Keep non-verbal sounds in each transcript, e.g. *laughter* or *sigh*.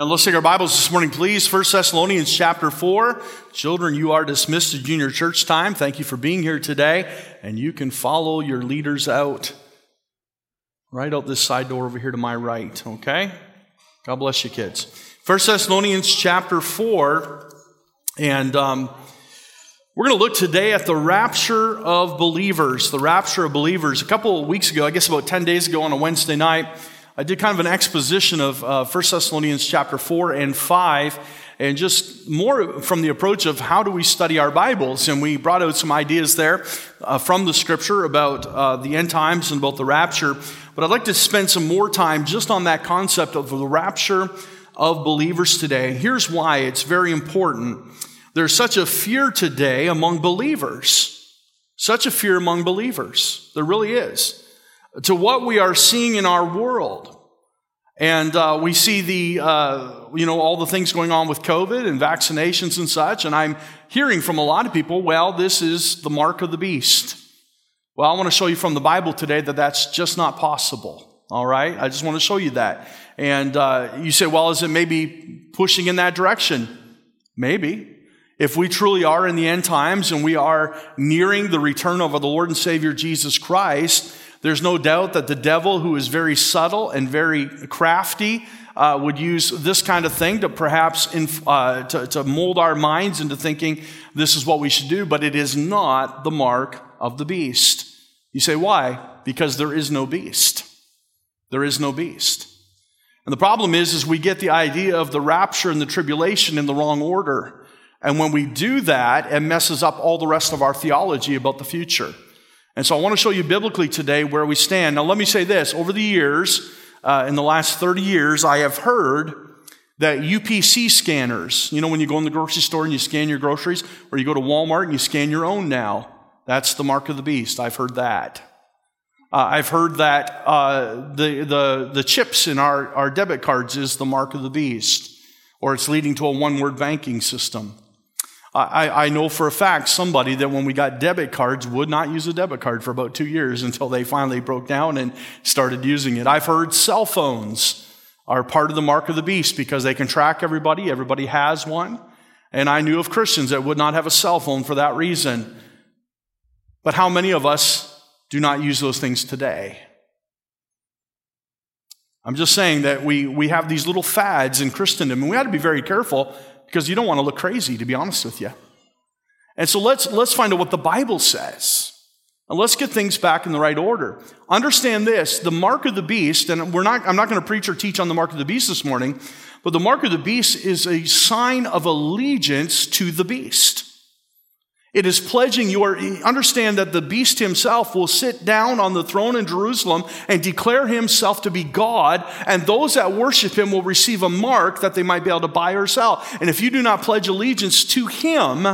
And let's take our Bibles this morning, please. 1 Thessalonians chapter 4. Children, you are dismissed to junior church time. Thank you for being here today. And you can follow your leaders out right out this side door over here to my right, okay? God bless you, kids. 1 Thessalonians chapter 4. And um, we're going to look today at the rapture of believers. The rapture of believers. A couple of weeks ago, I guess about 10 days ago on a Wednesday night, I did kind of an exposition of uh, 1 Thessalonians chapter 4 and 5, and just more from the approach of how do we study our Bibles. And we brought out some ideas there uh, from the scripture about uh, the end times and about the rapture. But I'd like to spend some more time just on that concept of the rapture of believers today. Here's why it's very important. There's such a fear today among believers, such a fear among believers. There really is to what we are seeing in our world. And uh, we see the, uh, you know, all the things going on with COVID and vaccinations and such. And I'm hearing from a lot of people, well, this is the mark of the beast. Well, I want to show you from the Bible today that that's just not possible. All right? I just want to show you that. And uh, you say, well, is it maybe pushing in that direction? Maybe. If we truly are in the end times and we are nearing the return of the Lord and Savior Jesus Christ, there's no doubt that the devil, who is very subtle and very crafty, uh, would use this kind of thing to perhaps in, uh, to, to mold our minds into thinking this is what we should do, but it is not the mark of the beast. You say, why? Because there is no beast. There is no beast. And the problem is, is we get the idea of the rapture and the tribulation in the wrong order. And when we do that, it messes up all the rest of our theology about the future. And so I want to show you biblically today where we stand. Now, let me say this. Over the years, uh, in the last 30 years, I have heard that UPC scanners, you know, when you go in the grocery store and you scan your groceries, or you go to Walmart and you scan your own now, that's the mark of the beast. I've heard that. Uh, I've heard that uh, the, the, the chips in our, our debit cards is the mark of the beast, or it's leading to a one word banking system. I, I know for a fact somebody that when we got debit cards would not use a debit card for about two years until they finally broke down and started using it. I've heard cell phones are part of the mark of the beast because they can track everybody. Everybody has one. And I knew of Christians that would not have a cell phone for that reason. But how many of us do not use those things today? I'm just saying that we, we have these little fads in Christendom, and we have to be very careful because you don't want to look crazy, to be honest with you. And so let's, let's find out what the Bible says. And let's get things back in the right order. Understand this the mark of the beast, and we're not, I'm not going to preach or teach on the mark of the beast this morning, but the mark of the beast is a sign of allegiance to the beast. It is pledging your, understand that the beast himself will sit down on the throne in Jerusalem and declare himself to be God, and those that worship him will receive a mark that they might be able to buy or sell. And if you do not pledge allegiance to him,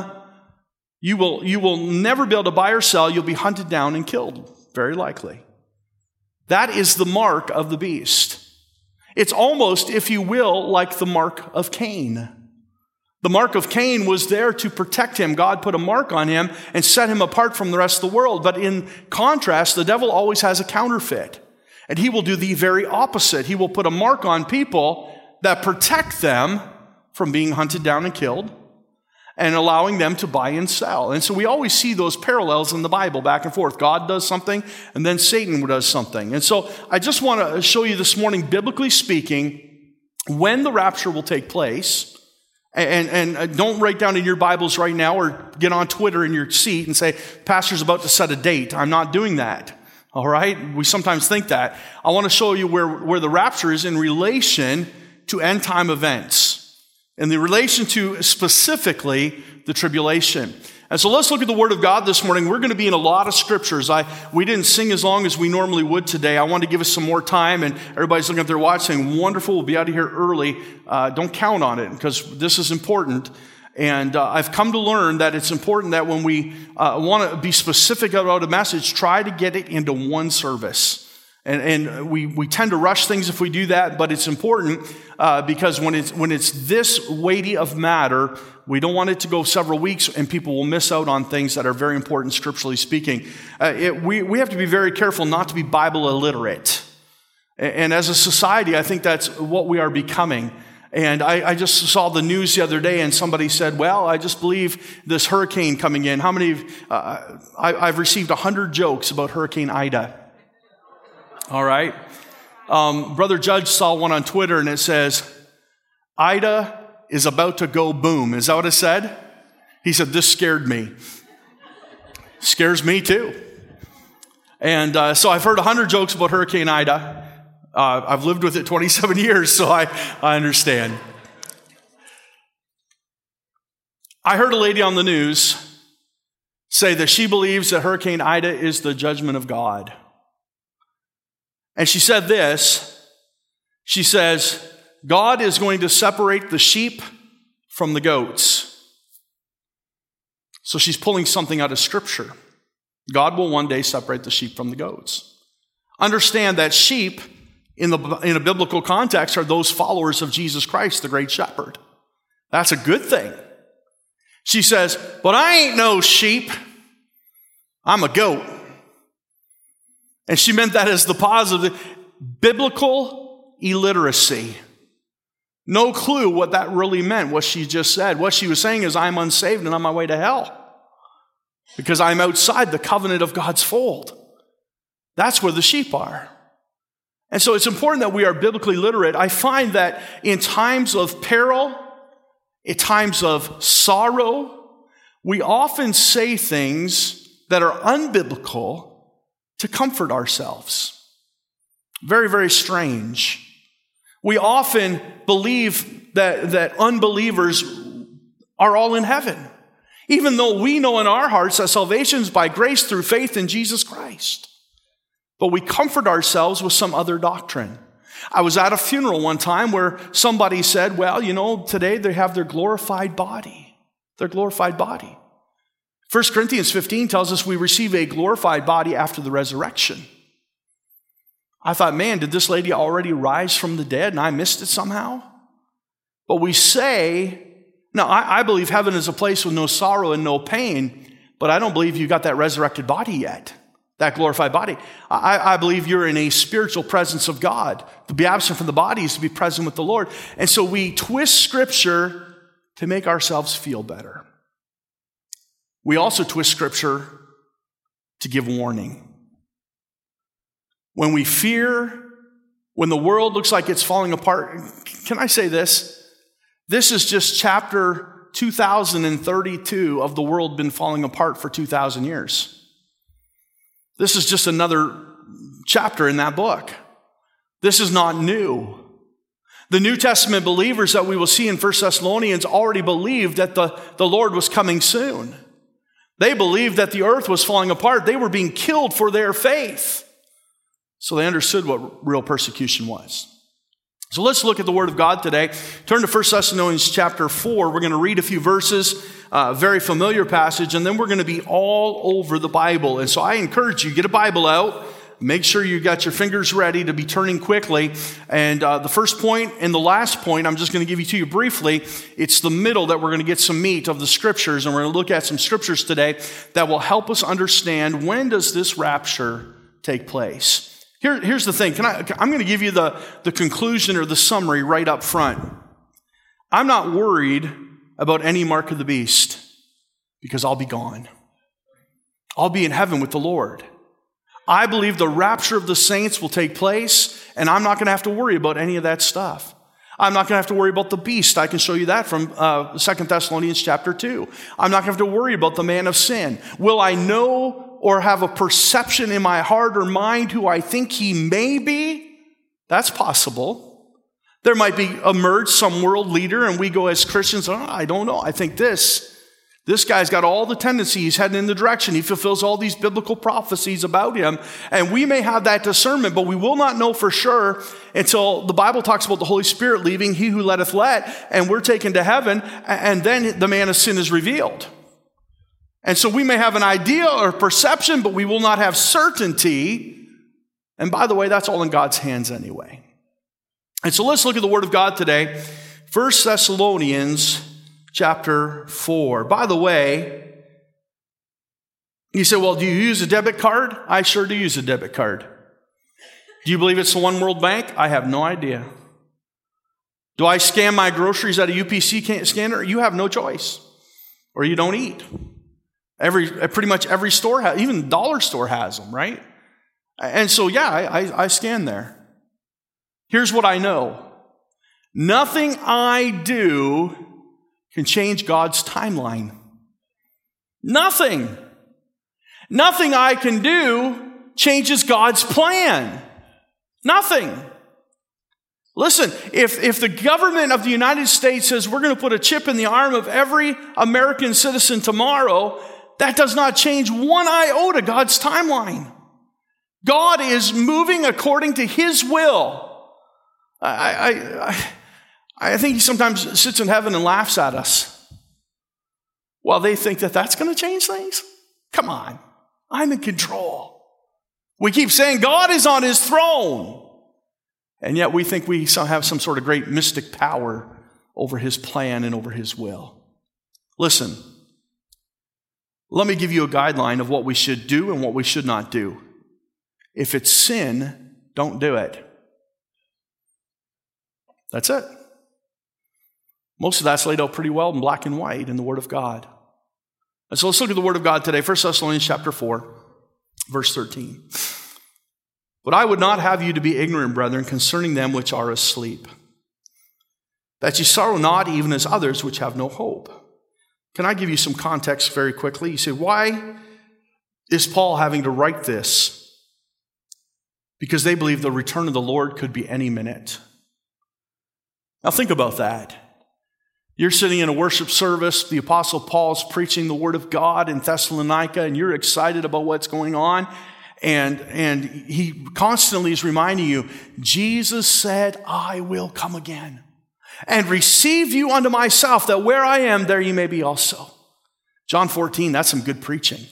you will, you will never be able to buy or sell. You'll be hunted down and killed, very likely. That is the mark of the beast. It's almost, if you will, like the mark of Cain. The mark of Cain was there to protect him. God put a mark on him and set him apart from the rest of the world. But in contrast, the devil always has a counterfeit. And he will do the very opposite. He will put a mark on people that protect them from being hunted down and killed and allowing them to buy and sell. And so we always see those parallels in the Bible back and forth. God does something and then Satan does something. And so I just want to show you this morning, biblically speaking, when the rapture will take place and, and uh, don't write down in your Bibles right now or get on Twitter in your seat and say, Pastor's about to set a date. I'm not doing that. All right? We sometimes think that. I want to show you where, where the rapture is in relation to end time events, in the relation to specifically the tribulation. And so let's look at the Word of God this morning. We're going to be in a lot of scriptures. I, we didn't sing as long as we normally would today. I wanted to give us some more time, and everybody's looking at their watch saying, Wonderful, we'll be out of here early. Uh, don't count on it because this is important. And uh, I've come to learn that it's important that when we uh, want to be specific about a message, try to get it into one service. And, and we, we tend to rush things if we do that, but it's important uh, because when it's, when it's this weighty of matter, we don't want it to go several weeks and people will miss out on things that are very important scripturally speaking. Uh, it, we, we have to be very careful not to be Bible illiterate. And, as a society, I think that's what we are becoming. And I, I, just saw the news the other day, and somebody said, Well, I just believe this hurricane coming in. How many? Uh, I, have received 100 jokes about Hurricane Ida. All right. Um, Brother Judge saw one on Twitter, and it says, Ida is about to go boom. Is that what it said? He said, This scared me. Scares me too. And uh, so I've heard 100 jokes about Hurricane Ida. Uh, I've lived with it 27 *laughs* years, so I, I understand. I heard a lady on the news say that she believes that Hurricane Ida is the judgment of God. And she said this She says, God is going to separate the sheep from the goats. So she's pulling something out of Scripture. God will one day separate the sheep from the goats. Understand that sheep, in, the, in a biblical context, are those followers of Jesus Christ, the great shepherd. That's a good thing. She says, But I ain't no sheep, I'm a goat. And she meant that as the positive. Biblical illiteracy. No clue what that really meant, what she just said. What she was saying is, I'm unsaved and on my way to hell because I'm outside the covenant of God's fold. That's where the sheep are. And so it's important that we are biblically literate. I find that in times of peril, in times of sorrow, we often say things that are unbiblical to comfort ourselves. Very, very strange. We often believe that, that unbelievers are all in heaven even though we know in our hearts that salvation is by grace through faith in Jesus Christ. But we comfort ourselves with some other doctrine. I was at a funeral one time where somebody said, Well, you know, today they have their glorified body. Their glorified body. 1 Corinthians 15 tells us we receive a glorified body after the resurrection. I thought, man, did this lady already rise from the dead and I missed it somehow? But we say now, I, I believe heaven is a place with no sorrow and no pain, but I don't believe you got that resurrected body yet, that glorified body. I, I believe you're in a spiritual presence of God. To be absent from the body is to be present with the Lord. And so we twist scripture to make ourselves feel better. We also twist scripture to give warning. When we fear, when the world looks like it's falling apart, can I say this? This is just chapter 2032 of the world been falling apart for 2,000 years. This is just another chapter in that book. This is not new. The New Testament believers that we will see in 1 Thessalonians already believed that the, the Lord was coming soon. They believed that the earth was falling apart. They were being killed for their faith. So they understood what real persecution was. So let's look at the Word of God today. Turn to 1 Thessalonians chapter 4. We're going to read a few verses, a uh, very familiar passage, and then we're going to be all over the Bible. And so I encourage you, get a Bible out. Make sure you got your fingers ready to be turning quickly. And uh, the first point and the last point, I'm just going to give you to you briefly. It's the middle that we're going to get some meat of the scriptures, and we're going to look at some scriptures today that will help us understand when does this rapture take place. Here, here's the thing. I, I'm going to give you the, the conclusion or the summary right up front. I'm not worried about any mark of the beast because I'll be gone. I'll be in heaven with the Lord. I believe the rapture of the saints will take place, and I'm not going to have to worry about any of that stuff. I'm not going to have to worry about the beast. I can show you that from uh, 2 Thessalonians chapter 2. I'm not going to have to worry about the man of sin. Will I know or have a perception in my heart or mind who I think he may be? That's possible. There might be emerge some world leader and we go as Christians, oh, I don't know. I think this. This guy's got all the tendencies heading in the direction. He fulfills all these biblical prophecies about him. And we may have that discernment, but we will not know for sure until the Bible talks about the Holy Spirit leaving, he who letteth let, and we're taken to heaven, and then the man of sin is revealed. And so we may have an idea or perception, but we will not have certainty. And by the way, that's all in God's hands anyway. And so let's look at the Word of God today. 1 Thessalonians chapter 4. By the way, you say, well, do you use a debit card? I sure do use a debit card. Do you believe it's the One World Bank? I have no idea. Do I scan my groceries at a UPC scanner? You have no choice, or you don't eat. Every, pretty much every store, has, even dollar store has them, right? And so, yeah, I, I, I scan there. Here's what I know nothing I do can change God's timeline. Nothing. Nothing I can do changes God's plan. Nothing. Listen, if, if the government of the United States says we're going to put a chip in the arm of every American citizen tomorrow, that does not change one iota God's timeline. God is moving according to His will. I, I, I, I think He sometimes sits in heaven and laughs at us while they think that that's going to change things. Come on, I'm in control. We keep saying God is on His throne. And yet we think we have some sort of great mystic power over His plan and over His will. Listen, let me give you a guideline of what we should do and what we should not do. If it's sin, don't do it. That's it. Most of that's laid out pretty well in black and white in the Word of God. And so let's look at the Word of God today. 1 Thessalonians chapter 4, verse 13. But I would not have you to be ignorant, brethren, concerning them which are asleep, that ye sorrow not even as others which have no hope. Can I give you some context very quickly? You say, why is Paul having to write this? Because they believe the return of the Lord could be any minute. Now, think about that. You're sitting in a worship service, the Apostle Paul's preaching the Word of God in Thessalonica, and you're excited about what's going on. And, and he constantly is reminding you, Jesus said, I will come again and receive you unto myself, that where I am, there you may be also. John 14, that's some good preaching.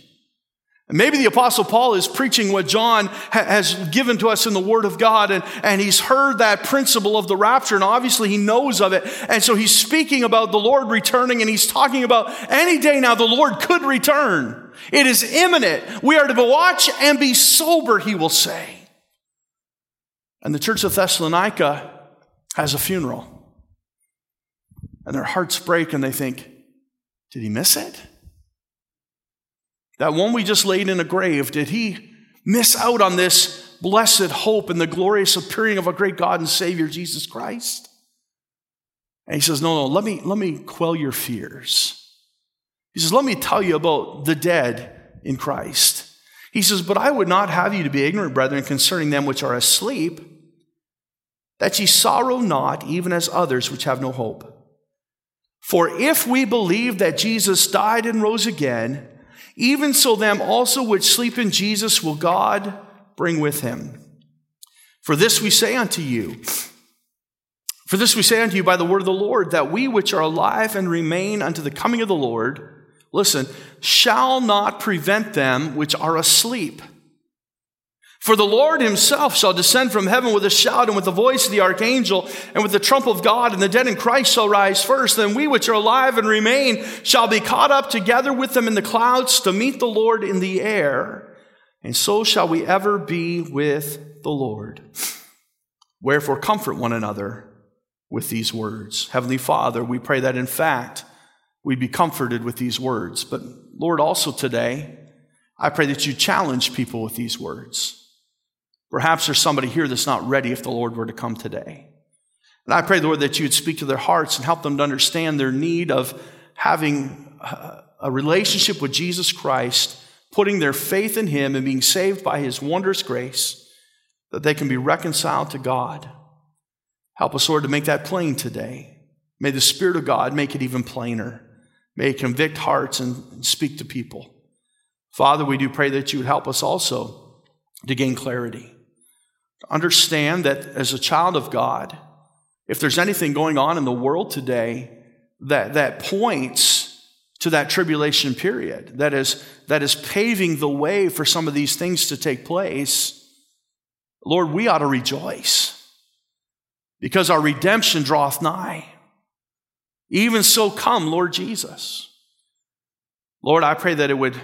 Maybe the Apostle Paul is preaching what John ha- has given to us in the Word of God, and, and he's heard that principle of the rapture, and obviously he knows of it. And so he's speaking about the Lord returning, and he's talking about any day now the Lord could return. It is imminent. We are to watch and be sober, he will say. And the church of Thessalonica has a funeral. And their hearts break, and they think, did he miss it? That one we just laid in a grave, did he miss out on this blessed hope and the glorious appearing of a great God and Savior, Jesus Christ? And he says, No, no, let me, let me quell your fears. He says, Let me tell you about the dead in Christ. He says, But I would not have you to be ignorant, brethren, concerning them which are asleep, that ye sorrow not, even as others which have no hope. For if we believe that Jesus died and rose again, even so, them also which sleep in Jesus will God bring with him. For this we say unto you, for this we say unto you by the word of the Lord, that we which are alive and remain unto the coming of the Lord, listen, shall not prevent them which are asleep. For the Lord himself shall descend from heaven with a shout and with the voice of the archangel and with the trump of God, and the dead in Christ shall rise first. Then we which are alive and remain shall be caught up together with them in the clouds to meet the Lord in the air. And so shall we ever be with the Lord. Wherefore, comfort one another with these words. Heavenly Father, we pray that in fact we be comforted with these words. But Lord, also today, I pray that you challenge people with these words. Perhaps there's somebody here that's not ready if the Lord were to come today. And I pray, Lord, that you would speak to their hearts and help them to understand their need of having a relationship with Jesus Christ, putting their faith in Him and being saved by His wondrous grace, that they can be reconciled to God. Help us, Lord, to make that plain today. May the Spirit of God make it even plainer. May it convict hearts and speak to people. Father, we do pray that you would help us also to gain clarity. Understand that as a child of God, if there's anything going on in the world today that, that points to that tribulation period, that is, that is paving the way for some of these things to take place, Lord, we ought to rejoice because our redemption draweth nigh. Even so, come, Lord Jesus. Lord, I pray that it would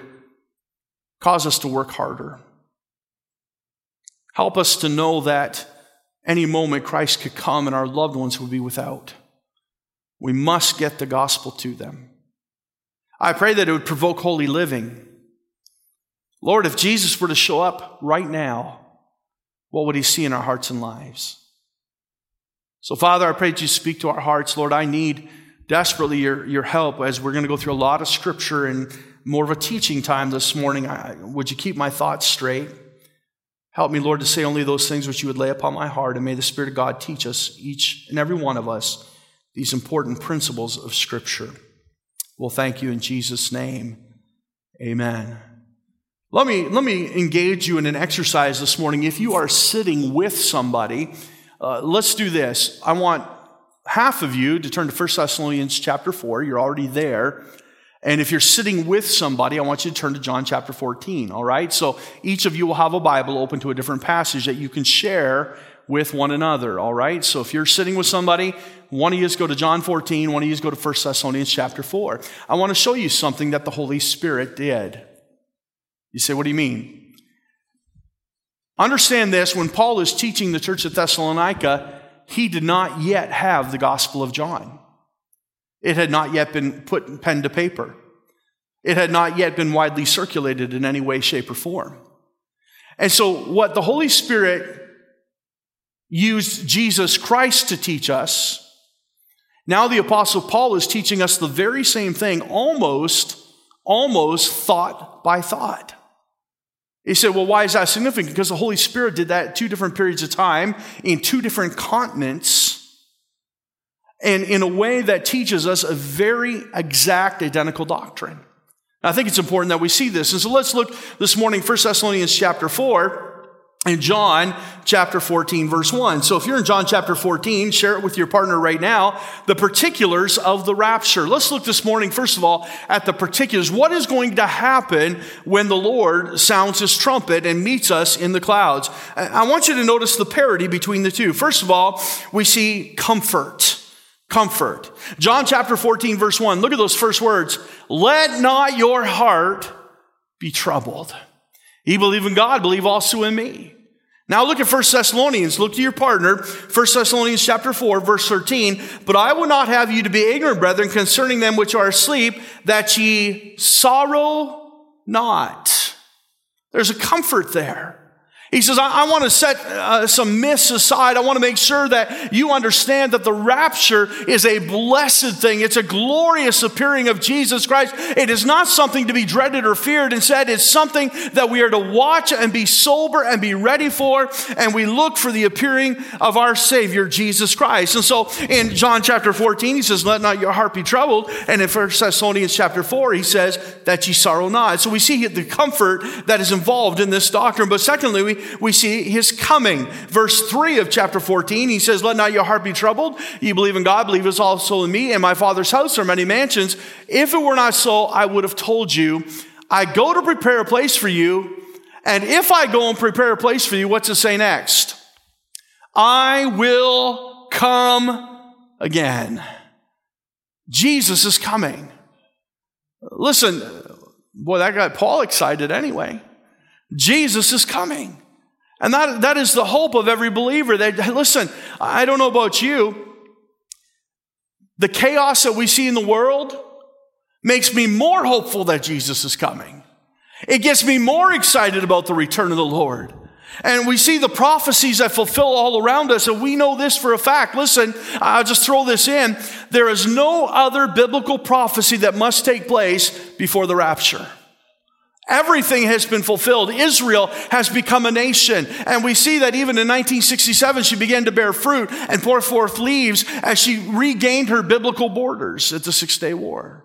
cause us to work harder Help us to know that any moment Christ could come and our loved ones would be without. We must get the gospel to them. I pray that it would provoke holy living. Lord, if Jesus were to show up right now, what would he see in our hearts and lives? So, Father, I pray that you speak to our hearts. Lord, I need desperately your, your help as we're going to go through a lot of scripture and more of a teaching time this morning. I, would you keep my thoughts straight? Help me, Lord, to say only those things which you would lay upon my heart, and may the Spirit of God teach us, each and every one of us, these important principles of Scripture. We'll thank you in Jesus' name. Amen. Let me, let me engage you in an exercise this morning. If you are sitting with somebody, uh, let's do this. I want half of you to turn to 1 Thessalonians chapter 4. You're already there. And if you're sitting with somebody, I want you to turn to John chapter 14, all right? So each of you will have a Bible open to a different passage that you can share with one another, all right? So if you're sitting with somebody, one of you go to John 14, one of you go to 1 Thessalonians chapter 4. I want to show you something that the Holy Spirit did. You say, what do you mean? Understand this when Paul is teaching the church at Thessalonica, he did not yet have the Gospel of John. It had not yet been put pen to paper. It had not yet been widely circulated in any way, shape, or form. And so, what the Holy Spirit used Jesus Christ to teach us, now the Apostle Paul is teaching us the very same thing, almost, almost thought by thought. He said, Well, why is that significant? Because the Holy Spirit did that at two different periods of time in two different continents and in a way that teaches us a very exact identical doctrine. I think it's important that we see this. And so let's look this morning, 1 Thessalonians chapter 4 and John chapter 14, verse 1. So if you're in John chapter 14, share it with your partner right now, the particulars of the rapture. Let's look this morning, first of all, at the particulars. What is going to happen when the Lord sounds his trumpet and meets us in the clouds? I want you to notice the parity between the two. First of all, we see comfort comfort. John chapter 14, verse 1. Look at those first words. Let not your heart be troubled. Ye believe in God, believe also in me. Now look at 1 Thessalonians. Look to your partner. 1 Thessalonians chapter 4, verse 13. But I will not have you to be ignorant, brethren, concerning them which are asleep, that ye sorrow not. There's a comfort there. He says, I, I want to set uh, some myths aside. I want to make sure that you understand that the rapture is a blessed thing. It's a glorious appearing of Jesus Christ. It is not something to be dreaded or feared. Instead, it's something that we are to watch and be sober and be ready for. And we look for the appearing of our Savior, Jesus Christ. And so in John chapter 14, he says, Let not your heart be troubled. And in 1 Thessalonians chapter 4, he says, That ye sorrow not. So we see the comfort that is involved in this doctrine. But secondly, we we see his coming. Verse 3 of chapter 14, he says, Let not your heart be troubled. You believe in God, believe also in me. In my Father's house are many mansions. If it were not so, I would have told you. I go to prepare a place for you. And if I go and prepare a place for you, what's it say next? I will come again. Jesus is coming. Listen, boy, that got Paul excited anyway. Jesus is coming. And that, that is the hope of every believer. That, listen, I don't know about you. The chaos that we see in the world makes me more hopeful that Jesus is coming. It gets me more excited about the return of the Lord. And we see the prophecies that fulfill all around us, and we know this for a fact. Listen, I'll just throw this in. There is no other biblical prophecy that must take place before the rapture. Everything has been fulfilled. Israel has become a nation. And we see that even in 1967, she began to bear fruit and pour forth leaves as she regained her biblical borders at the Six Day War.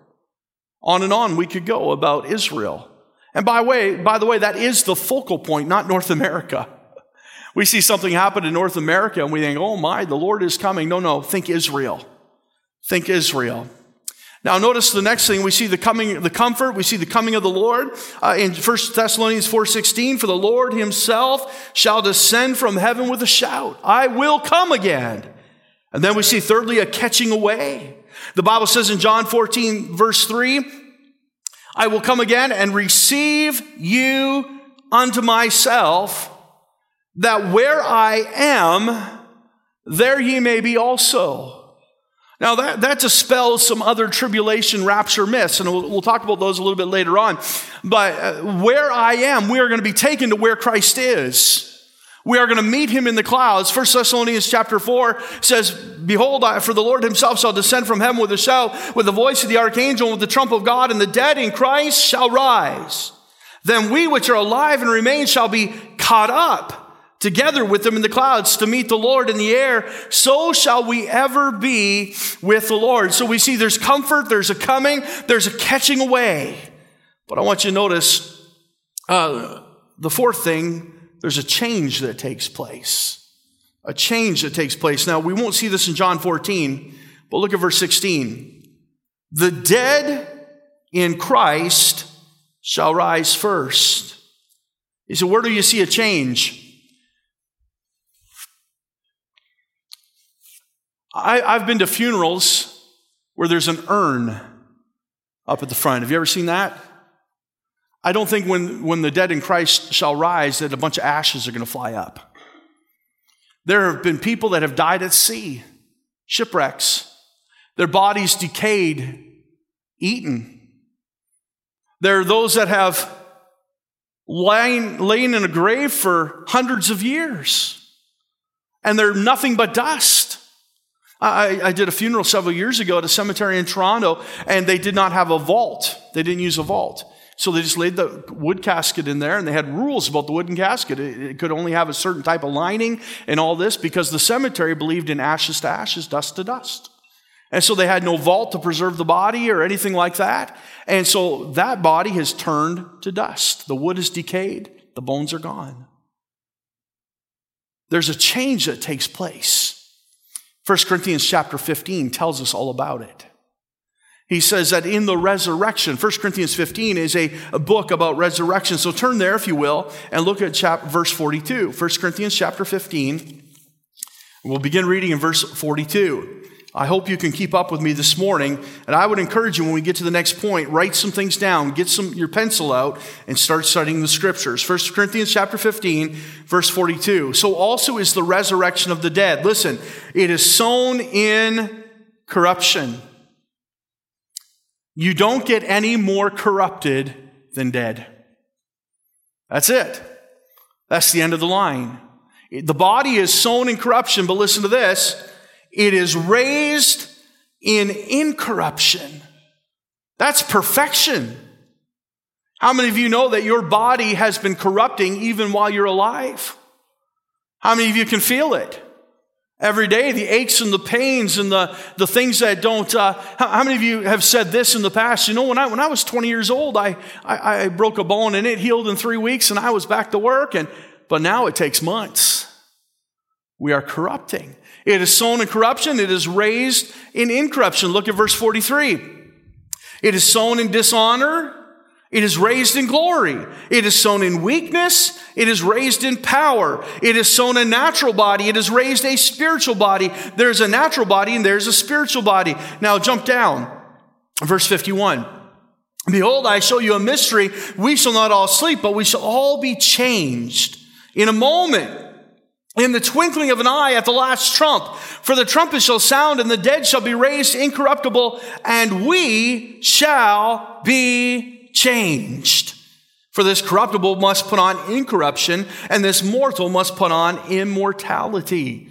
On and on we could go about Israel. And by way, by the way, that is the focal point, not North America. We see something happen in North America and we think, oh my, the Lord is coming. No, no, think Israel. Think Israel. Now, notice the next thing we see the coming, the comfort. We see the coming of the Lord uh, in 1 Thessalonians 4:16. For the Lord Himself shall descend from heaven with a shout. I will come again. And then we see thirdly a catching away. The Bible says in John 14 verse 3, I will come again and receive you unto myself, that where I am, there ye may be also. Now, that, that dispels some other tribulation rapture myths, and we'll, we'll talk about those a little bit later on. But uh, where I am, we are going to be taken to where Christ is. We are going to meet him in the clouds. First Thessalonians chapter 4 says, Behold, for the Lord himself shall descend from heaven with a shout, with the voice of the archangel, with the trump of God, and the dead in Christ shall rise. Then we which are alive and remain shall be caught up together with them in the clouds to meet the Lord in the air, so shall we ever be with the Lord. So we see there's comfort, there's a coming, there's a catching away. But I want you to notice uh, the fourth thing there's a change that takes place. A change that takes place. Now, we won't see this in John 14, but look at verse 16. The dead in Christ shall rise first. He said, Where do you see a change? I, I've been to funerals where there's an urn up at the front. Have you ever seen that? I don't think when, when the dead in Christ shall rise that a bunch of ashes are going to fly up. There have been people that have died at sea, shipwrecks, their bodies decayed, eaten. There are those that have lain, lain in a grave for hundreds of years, and they're nothing but dust. I, I, did a funeral several years ago at a cemetery in Toronto, and they did not have a vault. They didn't use a vault. So they just laid the wood casket in there, and they had rules about the wooden casket. It, it could only have a certain type of lining and all this because the cemetery believed in ashes to ashes, dust to dust. And so they had no vault to preserve the body or anything like that. And so that body has turned to dust. The wood is decayed, the bones are gone. There's a change that takes place. 1 Corinthians chapter 15 tells us all about it. He says that in the resurrection, 1 Corinthians 15 is a, a book about resurrection. So turn there, if you will, and look at chapter, verse 42. 1 Corinthians chapter 15. We'll begin reading in verse 42. I hope you can keep up with me this morning. And I would encourage you when we get to the next point, write some things down, get some your pencil out, and start studying the scriptures. 1 Corinthians chapter 15, verse 42. So also is the resurrection of the dead. Listen, it is sown in corruption. You don't get any more corrupted than dead. That's it. That's the end of the line. The body is sown in corruption, but listen to this it is raised in incorruption. That's perfection. How many of you know that your body has been corrupting even while you're alive? How many of you can feel it? Every day, the aches and the pains and the, the things that don't. Uh, how, how, many of you have said this in the past? You know, when I, when I was 20 years old, I, I, I broke a bone and it healed in three weeks and I was back to work. And, but now it takes months. We are corrupting. It is sown in corruption, it is raised in incorruption. Look at verse 43. It is sown in dishonor, it is raised in glory. It is sown in weakness. It is raised in power. It is sown a natural body. It is raised a spiritual body. There's a natural body and there's a spiritual body. Now jump down. Verse 51. Behold, I show you a mystery. We shall not all sleep, but we shall all be changed in a moment in the twinkling of an eye at the last trump. For the trumpet shall sound and the dead shall be raised incorruptible and we shall be changed. For this corruptible must put on incorruption and this mortal must put on immortality.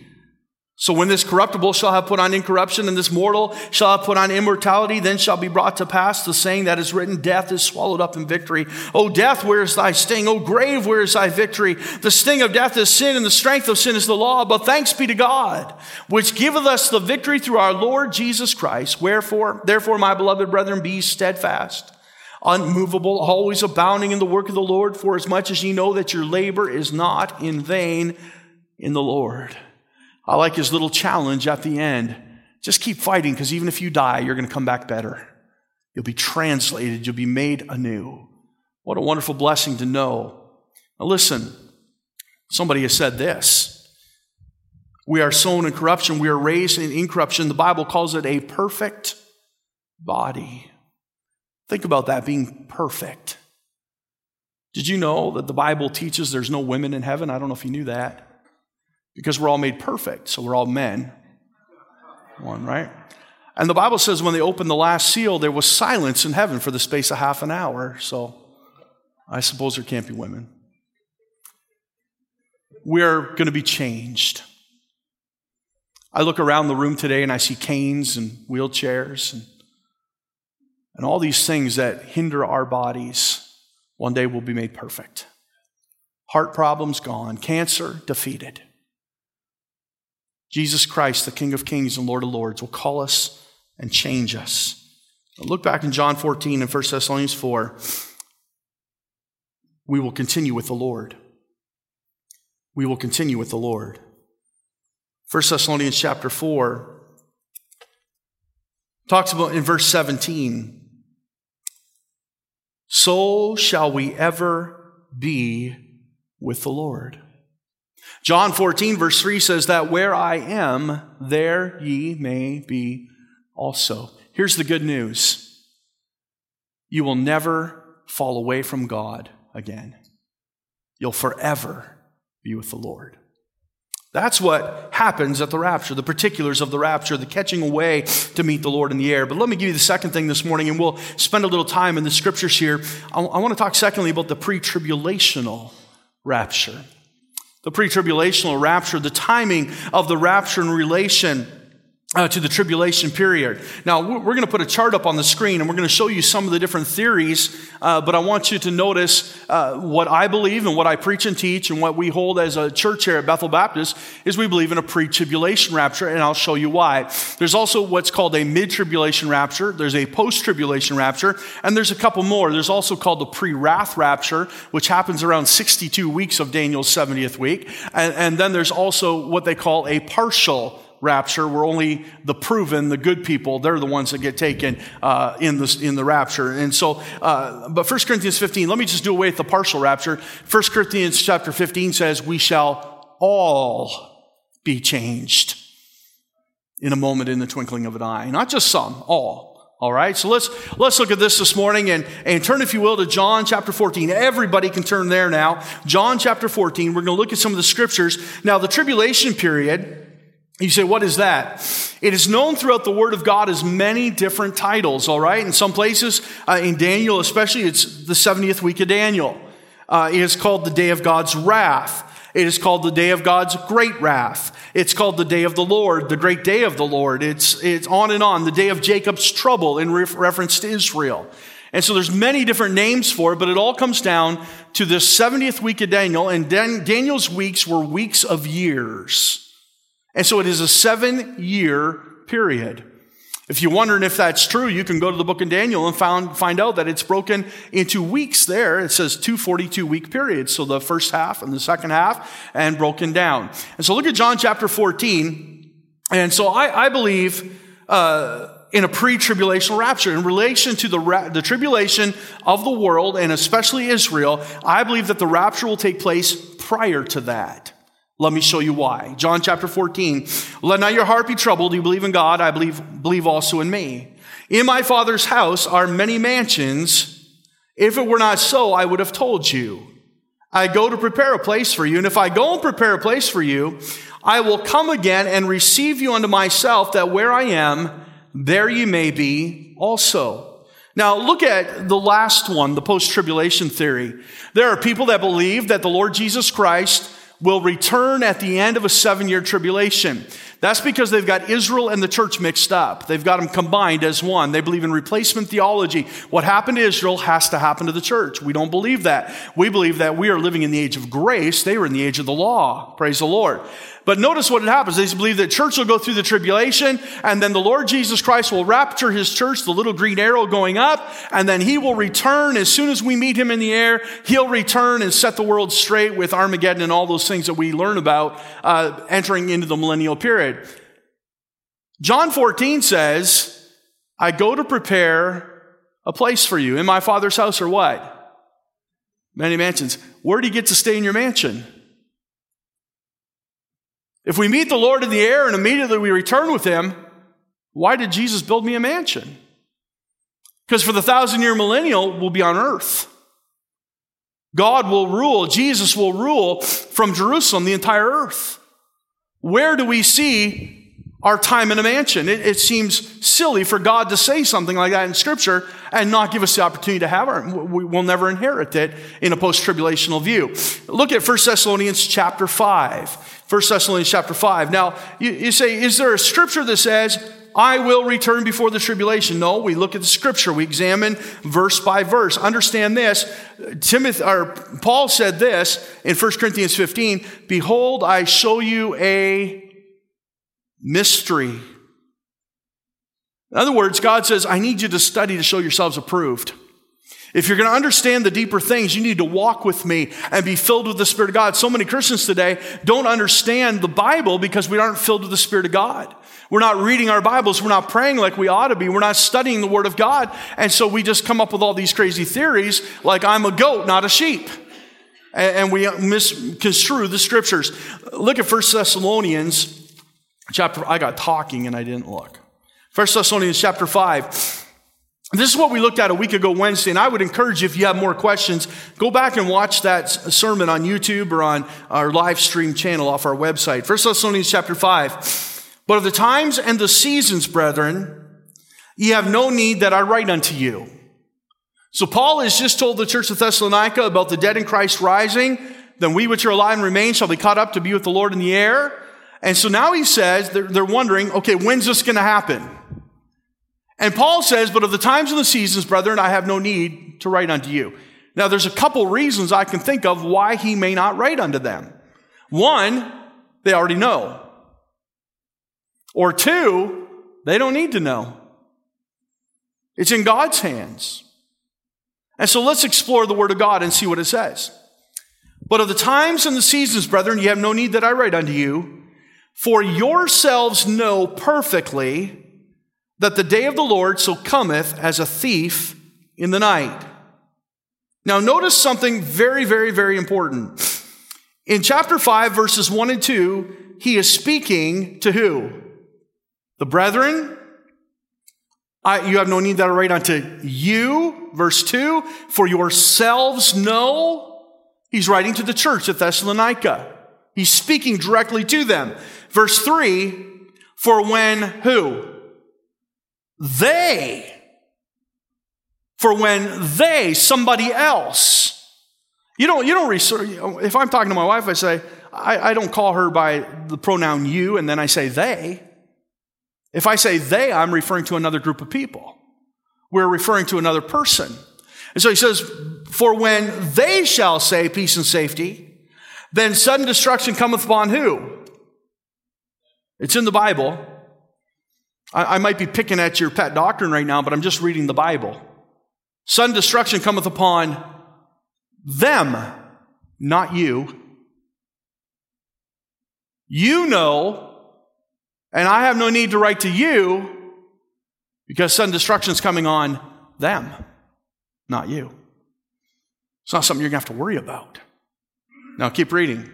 So when this corruptible shall have put on incorruption and this mortal shall have put on immortality, then shall be brought to pass the saying that is written, death is swallowed up in victory. O death, where is thy sting? O grave, where is thy victory? The sting of death is sin and the strength of sin is the law. But thanks be to God, which giveth us the victory through our Lord Jesus Christ. Wherefore, therefore, my beloved brethren, be steadfast unmovable, always abounding in the work of the Lord, for as much as ye know that your labor is not in vain in the Lord. I like his little challenge at the end. Just keep fighting because even if you die, you're going to come back better. You'll be translated, you'll be made anew. What a wonderful blessing to know. Now, listen, somebody has said this. We are sown in corruption, we are raised in incorruption. The Bible calls it a perfect body. Think about that being perfect. Did you know that the Bible teaches there's no women in heaven? I don't know if you knew that. Because we're all made perfect. So we're all men. One, right? And the Bible says when they opened the last seal, there was silence in heaven for the space of half an hour. So I suppose there can't be women. We're going to be changed. I look around the room today and I see canes and wheelchairs and, and all these things that hinder our bodies. One day we'll be made perfect. Heart problems gone, cancer defeated. Jesus Christ, the King of Kings and Lord of Lords, will call us and change us. Look back in John 14 and 1 Thessalonians 4. We will continue with the Lord. We will continue with the Lord. 1 Thessalonians chapter 4 talks about in verse 17 so shall we ever be with the Lord. John 14, verse 3 says that where I am, there ye may be also. Here's the good news you will never fall away from God again, you'll forever be with the Lord. That's what happens at the rapture, the particulars of the rapture, the catching away to meet the Lord in the air. But let me give you the second thing this morning, and we'll spend a little time in the scriptures here. I, want to talk, secondly, about the pre tribulational rapture. The pre tribulational rapture, the timing of the rapture in relation uh, to the tribulation period. Now, we're going to put a chart up on the screen and we're going to show you some of the different theories, uh, but I want you to notice uh, what I believe and what I preach and teach and what we hold as a church here at Bethel Baptist is we believe in a pre tribulation rapture, and I'll show you why. There's also what's called a mid tribulation rapture, there's a post tribulation rapture, and there's a couple more. There's also called the pre wrath rapture, which happens around 62 weeks of Daniel's 70th week, and, and then there's also what they call a partial rapture where only the proven, the good people, they're the ones that get taken uh, in, the, in the rapture. And so, uh, but 1 Corinthians 15, let me just do away with the partial rapture. 1 Corinthians chapter 15 says, we shall all be changed in a moment in the twinkling of an eye. Not just some, all. All right, so let's let's look at this this morning and, and turn, if you will, to John chapter 14. Everybody can turn there now. John chapter 14. We're going to look at some of the scriptures. Now, the tribulation period you say, what is that? It is known throughout the Word of God as many different titles, all right? In some places, uh, in Daniel especially, it's the 70th week of Daniel. Uh, it is called the day of God's wrath. It is called the day of God's great wrath. It's called the day of the Lord, the great day of the Lord. It's, it's on and on, the day of Jacob's trouble in re- reference to Israel. And so there's many different names for it, but it all comes down to the 70th week of Daniel, and Dan- Daniel's weeks were weeks of years. And so it is a seven year period. If you're wondering if that's true, you can go to the book of Daniel and found, find out that it's broken into weeks there. It says two 42 week periods. So the first half and the second half and broken down. And so look at John chapter 14. And so I, I believe, uh, in a pre-tribulational rapture in relation to the, ra- the tribulation of the world and especially Israel. I believe that the rapture will take place prior to that. Let me show you why. John chapter 14. Let not your heart be troubled. You believe in God. I believe, believe also in me. In my father's house are many mansions. If it were not so, I would have told you. I go to prepare a place for you. And if I go and prepare a place for you, I will come again and receive you unto myself, that where I am, there you may be also. Now, look at the last one, the post tribulation theory. There are people that believe that the Lord Jesus Christ will return at the end of a seven year tribulation. That's because they've got Israel and the church mixed up. They've got them combined as one. They believe in replacement theology. What happened to Israel has to happen to the church. We don't believe that. We believe that we are living in the age of grace. They were in the age of the law. Praise the Lord. But notice what happens. They believe that church will go through the tribulation and then the Lord Jesus Christ will rapture his church, the little green arrow going up, and then he will return as soon as we meet him in the air. He'll return and set the world straight with Armageddon and all those things that we learn about uh, entering into the millennial period. John 14 says, I go to prepare a place for you in my father's house or what? Many mansions. Where do you get to stay in your mansion? If we meet the Lord in the air and immediately we return with him, why did Jesus build me a mansion? Because for the thousand year millennial, we'll be on earth. God will rule, Jesus will rule from Jerusalem, the entire earth. Where do we see our time in a mansion? It, it, seems silly for God to say something like that in Scripture and not give us the opportunity to have it. We will never inherit it in a post-tribulational view. Look at 1 Thessalonians chapter 5. 1 Thessalonians chapter 5. Now, you, you say, is there a scripture that says, I will return before the tribulation? No, we look at the scripture. We examine verse by verse. Understand this. Timothy, or Paul said this in 1 Corinthians 15, Behold, I show you a mystery. In other words, God says, I need you to study to show yourselves approved. If you're going to understand the deeper things, you need to walk with me and be filled with the Spirit of God. So many Christians today don't understand the Bible because we aren't filled with the Spirit of God. We're not reading our Bibles. We're not praying like we ought to be. We're not studying the Word of God. And so we just come up with all these crazy theories like I'm a goat, not a sheep. And we misconstrue the scriptures. Look at 1 Thessalonians chapter, I got talking and I didn't look. 1 Thessalonians chapter 5. This is what we looked at a week ago Wednesday, and I would encourage you if you have more questions, go back and watch that sermon on YouTube or on our live stream channel off our website. 1 Thessalonians chapter 5. But of the times and the seasons, brethren, ye have no need that I write unto you. So Paul has just told the church of Thessalonica about the dead in Christ rising. Then we which are alive and remain shall be caught up to be with the Lord in the air. And so now he says, they're, they're wondering, okay, when's this going to happen? And Paul says, But of the times and the seasons, brethren, I have no need to write unto you. Now, there's a couple reasons I can think of why he may not write unto them. One, they already know. Or two, they don't need to know. It's in God's hands. And so let's explore the Word of God and see what it says. But of the times and the seasons, brethren, you have no need that I write unto you, for yourselves know perfectly that the day of the Lord so cometh as a thief in the night. Now, notice something very, very, very important. In chapter 5, verses 1 and 2, he is speaking to who? The brethren. I, you have no need that I write unto you. Verse 2, for yourselves know. He's writing to the church at Thessalonica. He's speaking directly to them. Verse 3, for when who? They. For when they, somebody else, you don't, you don't research, if I'm talking to my wife, I say, I, I don't call her by the pronoun you and then I say they. If I say they, I'm referring to another group of people. We're referring to another person. And so he says, For when they shall say peace and safety, then sudden destruction cometh upon who? It's in the Bible. I, I might be picking at your pet doctrine right now, but I'm just reading the Bible. Sudden destruction cometh upon them, not you. You know, and I have no need to write to you because sudden destruction is coming on them, not you. It's not something you're going to have to worry about. Now keep reading.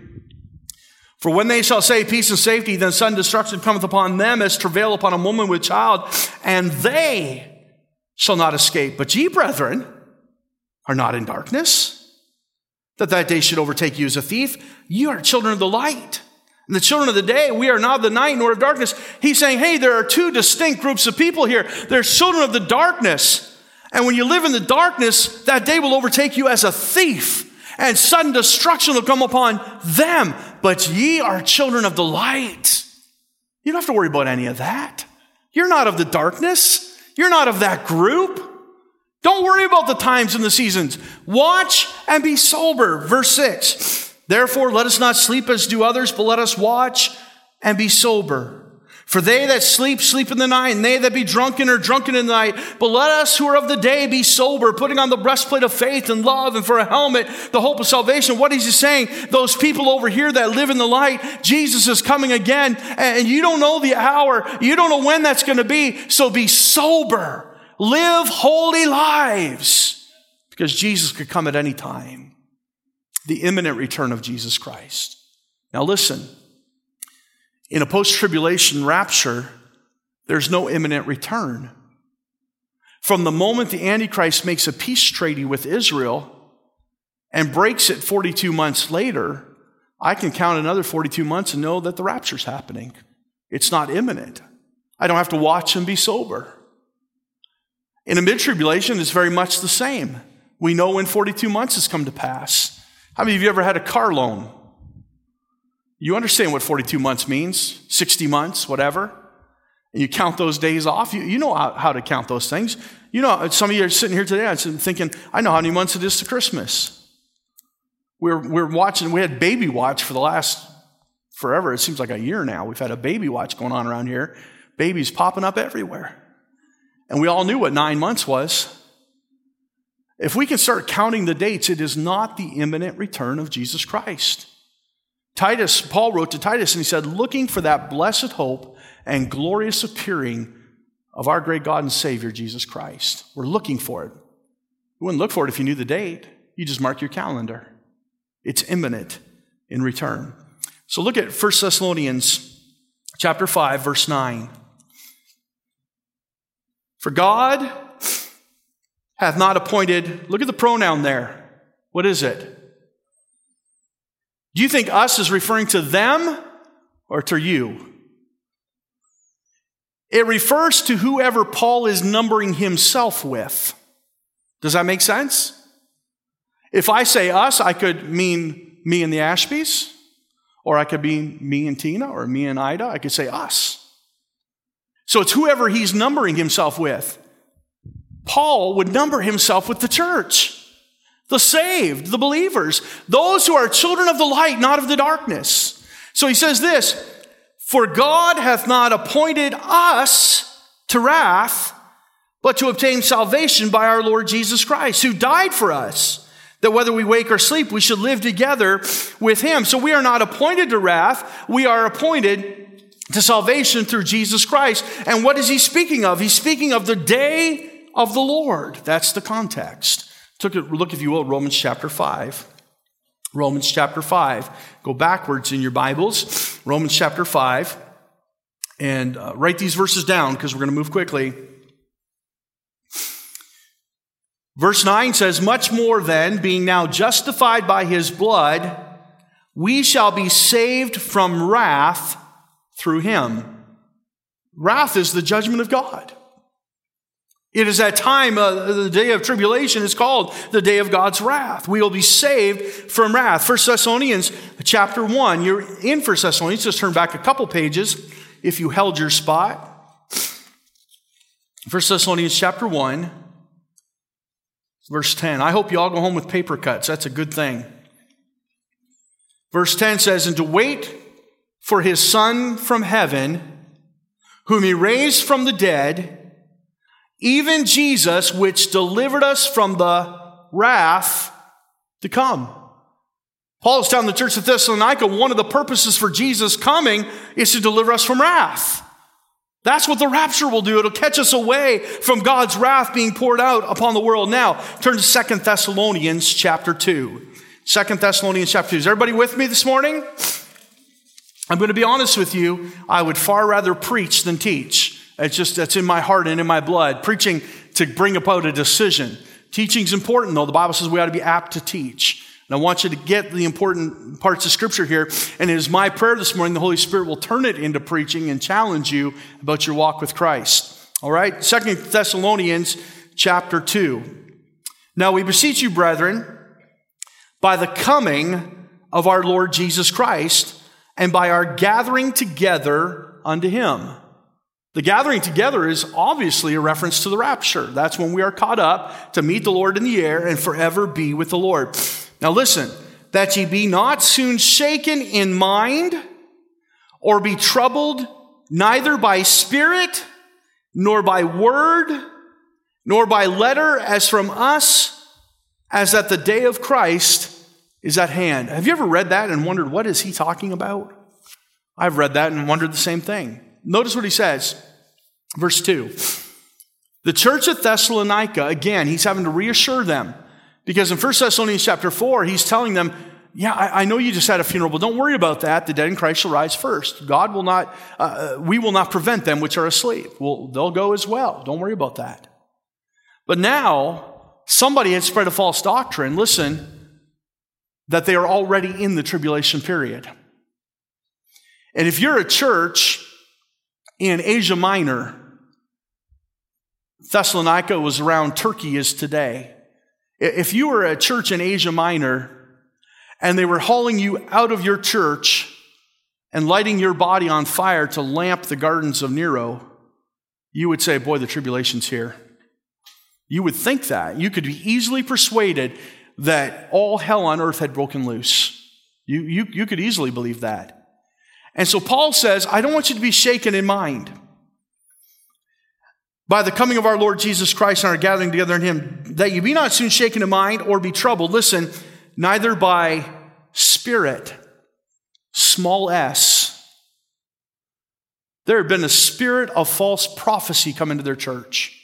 For when they shall say peace and safety, then sudden destruction cometh upon them as travail upon a woman with child, and they shall not escape. But ye, brethren, are not in darkness, that that day should overtake you as a thief. You are children of the light. And the children of the day, we are not of the night nor of darkness. He's saying, hey, there are two distinct groups of people here. There's children of the darkness. And when you live in the darkness, that day will overtake you as a thief and sudden destruction will come upon them. But ye are children of the light. You don't have to worry about any of that. You're not of the darkness. You're not of that group. Don't worry about the times and the seasons. Watch and be sober. Verse 6. Therefore, let us not sleep as do others, but let us watch and be sober. For they that sleep, sleep in the night, and they that be drunken are drunken in the night. But let us who are of the day be sober, putting on the breastplate of faith and love, and for a helmet, the hope of salvation. What is he saying? Those people over here that live in the light, Jesus is coming again, and you don't know the hour, you don't know when that's going to be. So be sober, live holy lives, because Jesus could come at any time. The imminent return of Jesus Christ. Now listen. In a post tribulation rapture, there's no imminent return. From the moment the Antichrist makes a peace treaty with Israel and breaks it 42 months later, I can count another 42 months and know that the rapture's happening. It's not imminent. I don't have to watch and be sober. In a mid tribulation, it's very much the same. We know when 42 months has come to pass. How many of you ever had a car loan? You understand what 42 months means 60 months, whatever. And you count those days off. You, you know how, how to count those things. You know, some of you are sitting here today, I'm thinking, I know how many months it is to Christmas. We're, we're watching, we had baby watch for the last forever. It seems like a year now. We've had a baby watch going on around here. Babies popping up everywhere. And we all knew what nine months was. If we can start counting the dates, it is not the imminent return of Jesus Christ. Titus, Paul wrote to Titus and he said, looking for that blessed hope and glorious appearing of our great God and Savior, Jesus Christ. We're looking for it. You wouldn't look for it if you knew the date. You just mark your calendar. It's imminent in return. So look at 1 Thessalonians chapter 5, verse 9. For God hath not appointed, look at the pronoun there. What is it? Do you think us is referring to them or to you? It refers to whoever Paul is numbering himself with. Does that make sense? If I say us, I could mean me and the Ashbys, or I could mean me and Tina, or me and Ida. I could say us. So it's whoever he's numbering himself with. Paul would number himself with the church, the saved, the believers, those who are children of the light, not of the darkness. So he says this For God hath not appointed us to wrath, but to obtain salvation by our Lord Jesus Christ, who died for us, that whether we wake or sleep, we should live together with him. So we are not appointed to wrath, we are appointed to salvation through Jesus Christ. And what is he speaking of? He's speaking of the day of the Lord. That's the context. Took a look, if you will, Romans chapter 5. Romans chapter 5. Go backwards in your Bibles. Romans chapter 5. And uh, write these verses down because we're going to move quickly. Verse 9 says, Much more then, being now justified by his blood, we shall be saved from wrath through him. Wrath is the judgment of God. It is that time, uh, the day of tribulation is called the day of God's wrath. We will be saved from wrath. First Thessalonians chapter 1. You're in First Thessalonians. Just turn back a couple pages if you held your spot. First Thessalonians chapter 1, verse 10. I hope you all go home with paper cuts. That's a good thing. Verse 10 says, And to wait for his Son from heaven, whom he raised from the dead, even Jesus, which delivered us from the wrath to come. Paul is telling the church of Thessalonica one of the purposes for Jesus coming is to deliver us from wrath. That's what the rapture will do. It'll catch us away from God's wrath being poured out upon the world. Now, turn to Second Thessalonians chapter 2. Second Thessalonians chapter 2. Is everybody with me this morning? I'm going to be honest with you. I would far rather preach than teach. It's just, that's in my heart and in my blood. Preaching to bring about a decision. Teaching's important though. The Bible says we ought to be apt to teach. And I want you to get the important parts of scripture here. And it is my prayer this morning the Holy Spirit will turn it into preaching and challenge you about your walk with Christ. All right? Second Thessalonians chapter 2. Now we beseech you, brethren, by the coming of our Lord Jesus Christ, and by our gathering together unto him. The gathering together is obviously a reference to the rapture. That's when we are caught up to meet the Lord in the air and forever be with the Lord. Now listen, that ye be not soon shaken in mind or be troubled neither by spirit nor by word nor by letter as from us as that the day of Christ is at hand. Have you ever read that and wondered what is he talking about? I've read that and wondered the same thing. Notice what he says. Verse 2. The church at Thessalonica, again, he's having to reassure them. Because in 1 Thessalonians chapter 4, he's telling them, yeah, I, I, know you just had a funeral, but don't worry about that. The dead in Christ shall rise first. God will not, uh, uh we will not prevent them which are asleep. Well, they'll go as well. Don't worry about that. But now, somebody had spread a false doctrine. Listen, that they are already in the tribulation period. And if you're a church in Asia Minor, Thessalonica was around Turkey is today. If you were a church in Asia Minor and they were hauling you out of your church and lighting your body on fire to lamp the gardens of Nero, you would say, Boy, the tribulation's here. You would think that. You could be easily persuaded that all hell on earth had broken loose. You, you, you could easily believe that. And so Paul says, I don't want you to be shaken in mind by the coming of our Lord Jesus Christ and our gathering together in Him, that you be not soon shaken in mind or be troubled. Listen, neither by spirit, small s. There had been a spirit of false prophecy come into their church.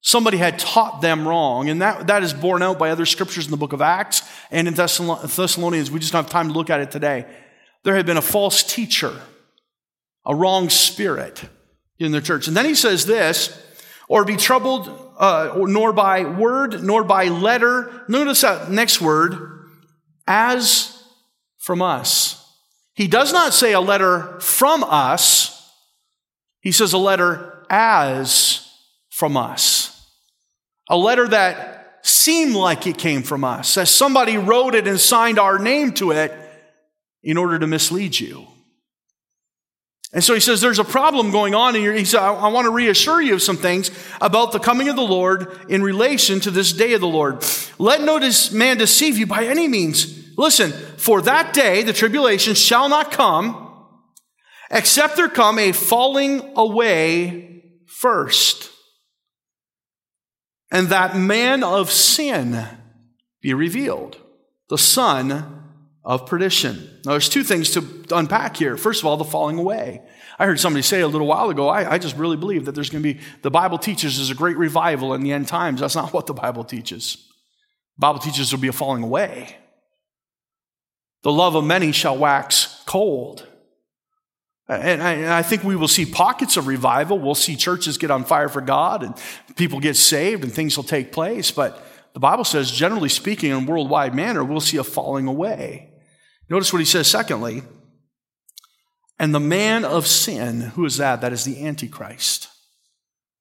Somebody had taught them wrong, and that, that is borne out by other scriptures in the book of Acts and in Thessalonians. We just don't have time to look at it today. There had been a false teacher, a wrong spirit in the church. And then he says this, or be troubled, uh, nor by word, nor by letter. Notice that next word, as from us. He does not say a letter from us. He says a letter as from us. A letter that seemed like it came from us, as somebody wrote it and signed our name to it in order to mislead you. And so he says, There's a problem going on. And he said, I, I want to reassure you of some things about the coming of the Lord in relation to this day of the Lord. Let no man deceive you by any means. Listen, for that day, the tribulation shall not come, except there come a falling away first. And that man of sin be revealed, the son of perdition. Now, there's two things to unpack here. First of all, the falling away. I heard somebody say a little while ago, I, I just really believe that there's going to be, the Bible teaches there's a great revival in the end times. That's not *laughs* what the Bible teaches. The Bible teaches there'll be a falling away. The love of many shall wax cold. And I, and I, think we will see pockets of revival. We'll see churches get on fire for God and people get saved and things will take place. But the Bible says, generally speaking, in a worldwide manner, we'll see a falling away. Notice what he says, secondly. And the man of sin, who is that? That is the Antichrist.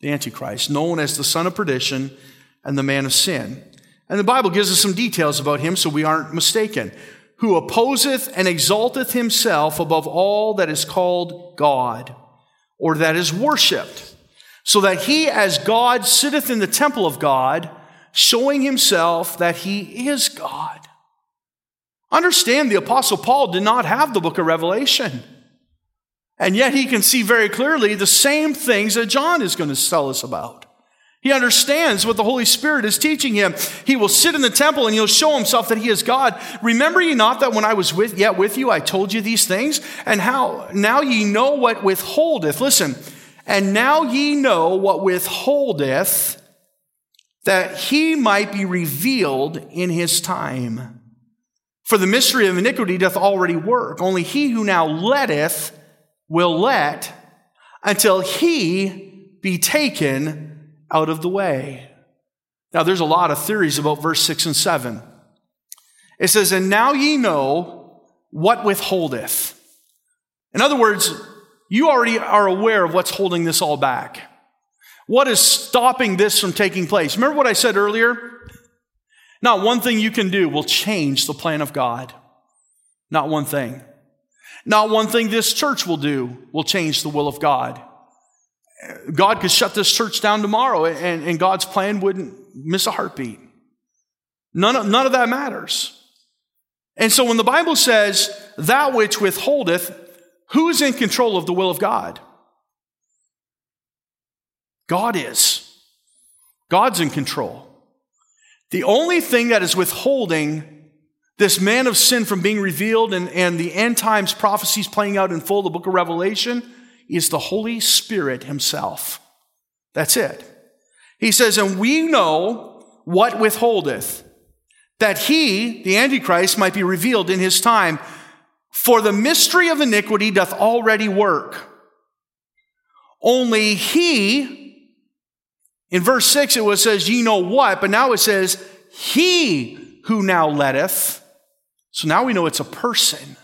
The Antichrist, known as the son of perdition and the man of sin. And the Bible gives us some details about him so we aren't mistaken. Who opposeth and exalteth himself above all that is called God or that is worshiped, so that he as God sitteth in the temple of God, showing himself that he is God. Understand the Apostle Paul did not have the book of Revelation. And yet he can see very clearly the same things that John is going to tell us about. He understands what the Holy Spirit is teaching him. He will sit in the temple and he'll show himself that he is God. Remember ye not that when I was with, yet with you, I told you these things? And how now ye know what withholdeth. Listen, and now ye know what withholdeth that he might be revealed in his time. For the mystery of iniquity doth already work. Only he who now letteth will let until he be taken out of the way. Now, there's a lot of theories about verse 6 and 7. It says, And now ye know what withholdeth. In other words, you already are aware of what's holding this all back. What is stopping this from taking place? Remember what I said earlier? Not one thing you can do will change the plan of God. Not one thing. Not one thing this church will do will change the will of God. God could shut this church down tomorrow and, and God's plan wouldn't miss a heartbeat. None of, none of that matters. And so when the Bible says that which withholdeth, who is in control of the will of God? God is. God's in control. The only thing that is withholding this man of sin from being revealed and, and the end times prophecies playing out in full, the book of Revelation, is the Holy Spirit Himself. That's it. He says, and we know what withholdeth, that he, the Antichrist, might be revealed in his time. For the mystery of iniquity doth already work. Only he in verse 6, it was says, Ye know what, but now it says, He who now letteth So now we know it's a person.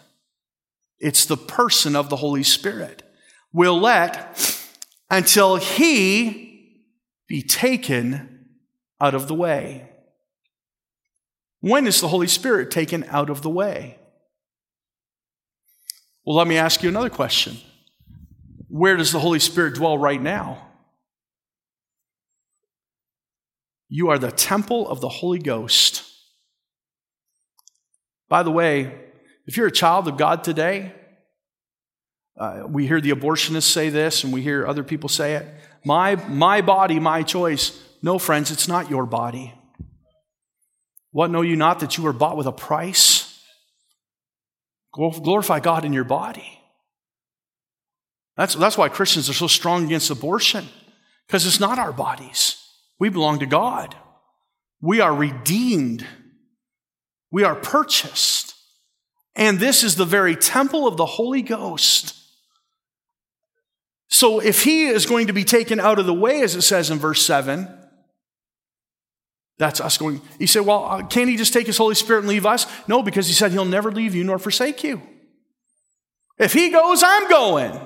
It's the person of the Holy Spirit. Will let until he be taken out of the way. When is the Holy Spirit taken out of the way? Well, let me ask you another question. Where does the Holy Spirit dwell right now? You are the temple of the Holy Ghost. By the way, if you're a child of God today, uh, we hear the abortionists say this and we hear other people say it. My, my body, my choice. No, friends, it's not your body. What know you not that you were bought with a price? Glorify God in your body. That's, that's why Christians are so strong against abortion, because it's not our bodies. We belong to God. We are redeemed. We are purchased. And this is the very temple of the Holy Ghost. So if he is going to be taken out of the way, as it says in verse 7, that's us going. He said, well, uh, can't he just take his Holy Spirit and leave us? No, because he said he'll never leave you nor forsake you. If he goes, I'm going.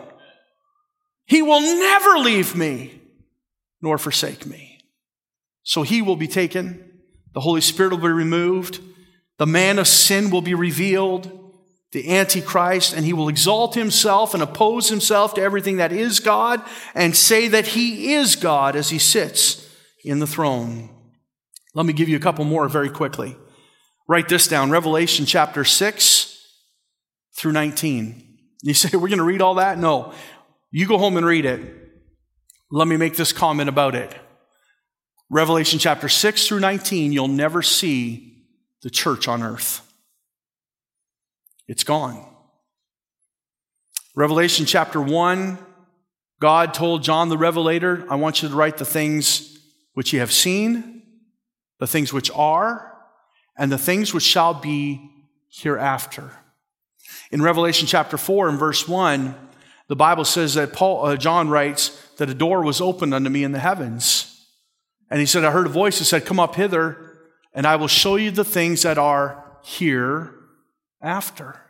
He will never leave me nor forsake me. So he will be taken. The Holy Spirit will be removed. The man of sin will be revealed, the Antichrist, and he will exalt himself and oppose himself to everything that is God and say that he is God as he sits in the throne. Let me give you a couple more very quickly. Write this down Revelation chapter 6 through 19. You say, *laughs* We're going to read all that? No. You go home and read it. Let me make this comment about it. Revelation chapter 6 through 19, you'll never see the church on earth. It's gone. Revelation chapter 1, God told John the Revelator, I want you to write the things which you have seen, the things which are, and the things which shall be hereafter. In Revelation chapter 4 and verse 1, the Bible says that Paul, uh, John writes that a door was opened unto me in the heavens. And he said, I heard a voice that said, Come up hither, and I will show you the things that are hereafter.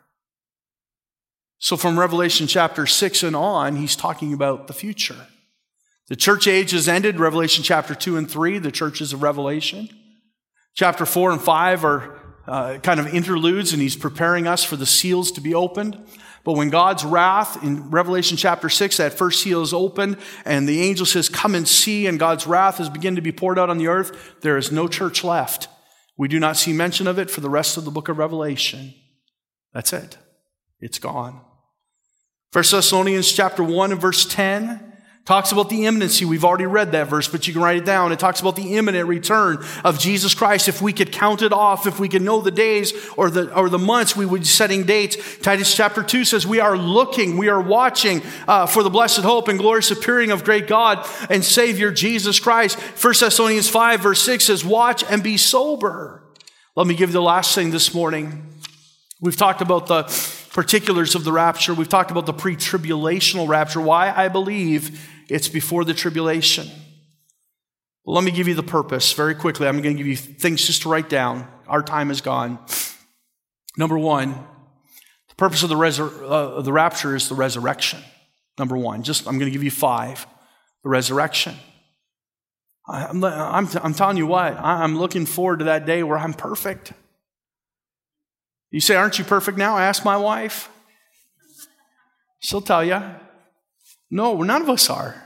So from Revelation chapter 6 and on, he's talking about the future. The church age has ended, Revelation chapter 2 and 3, the churches of Revelation. Chapter 4 and 5 are uh, kind of interludes, and he's preparing us for the seals to be opened. But when God's wrath in Revelation chapter 6, that first seal is opened, and the angel says, Come and see, and God's wrath is beginning to be poured out on the earth, there is no church left. We do not see mention of it for the rest of the book of Revelation. That's it. It's gone. 1 Thessalonians chapter 1 and verse 10 Talks about the imminency. We've already read that verse, but you can write it down. It talks about the imminent return of Jesus Christ. If we could count it off, if we could know the days or the, or the months, we would be setting dates. Titus chapter 2 says, We are looking, we are watching uh, for the blessed hope and glorious appearing of great God and Savior Jesus Christ. 1 Thessalonians 5, verse 6 says, Watch and be sober. Let me give you the last thing this morning. We've talked about the particulars of the rapture. We've talked about the pre tribulational rapture. Why I believe it's before the tribulation. Let me give you the purpose very quickly. I'm going to give you things just to write down. Our time is gone. Number one, the purpose of the, resur- uh, the rapture is the resurrection. Number one, just I'm going to give you five. The resurrection. I'm, I'm, I'm telling you what, I'm looking forward to that day where I'm perfect. You say, Aren't you perfect now? Ask my wife. She'll tell you. No, none of us are.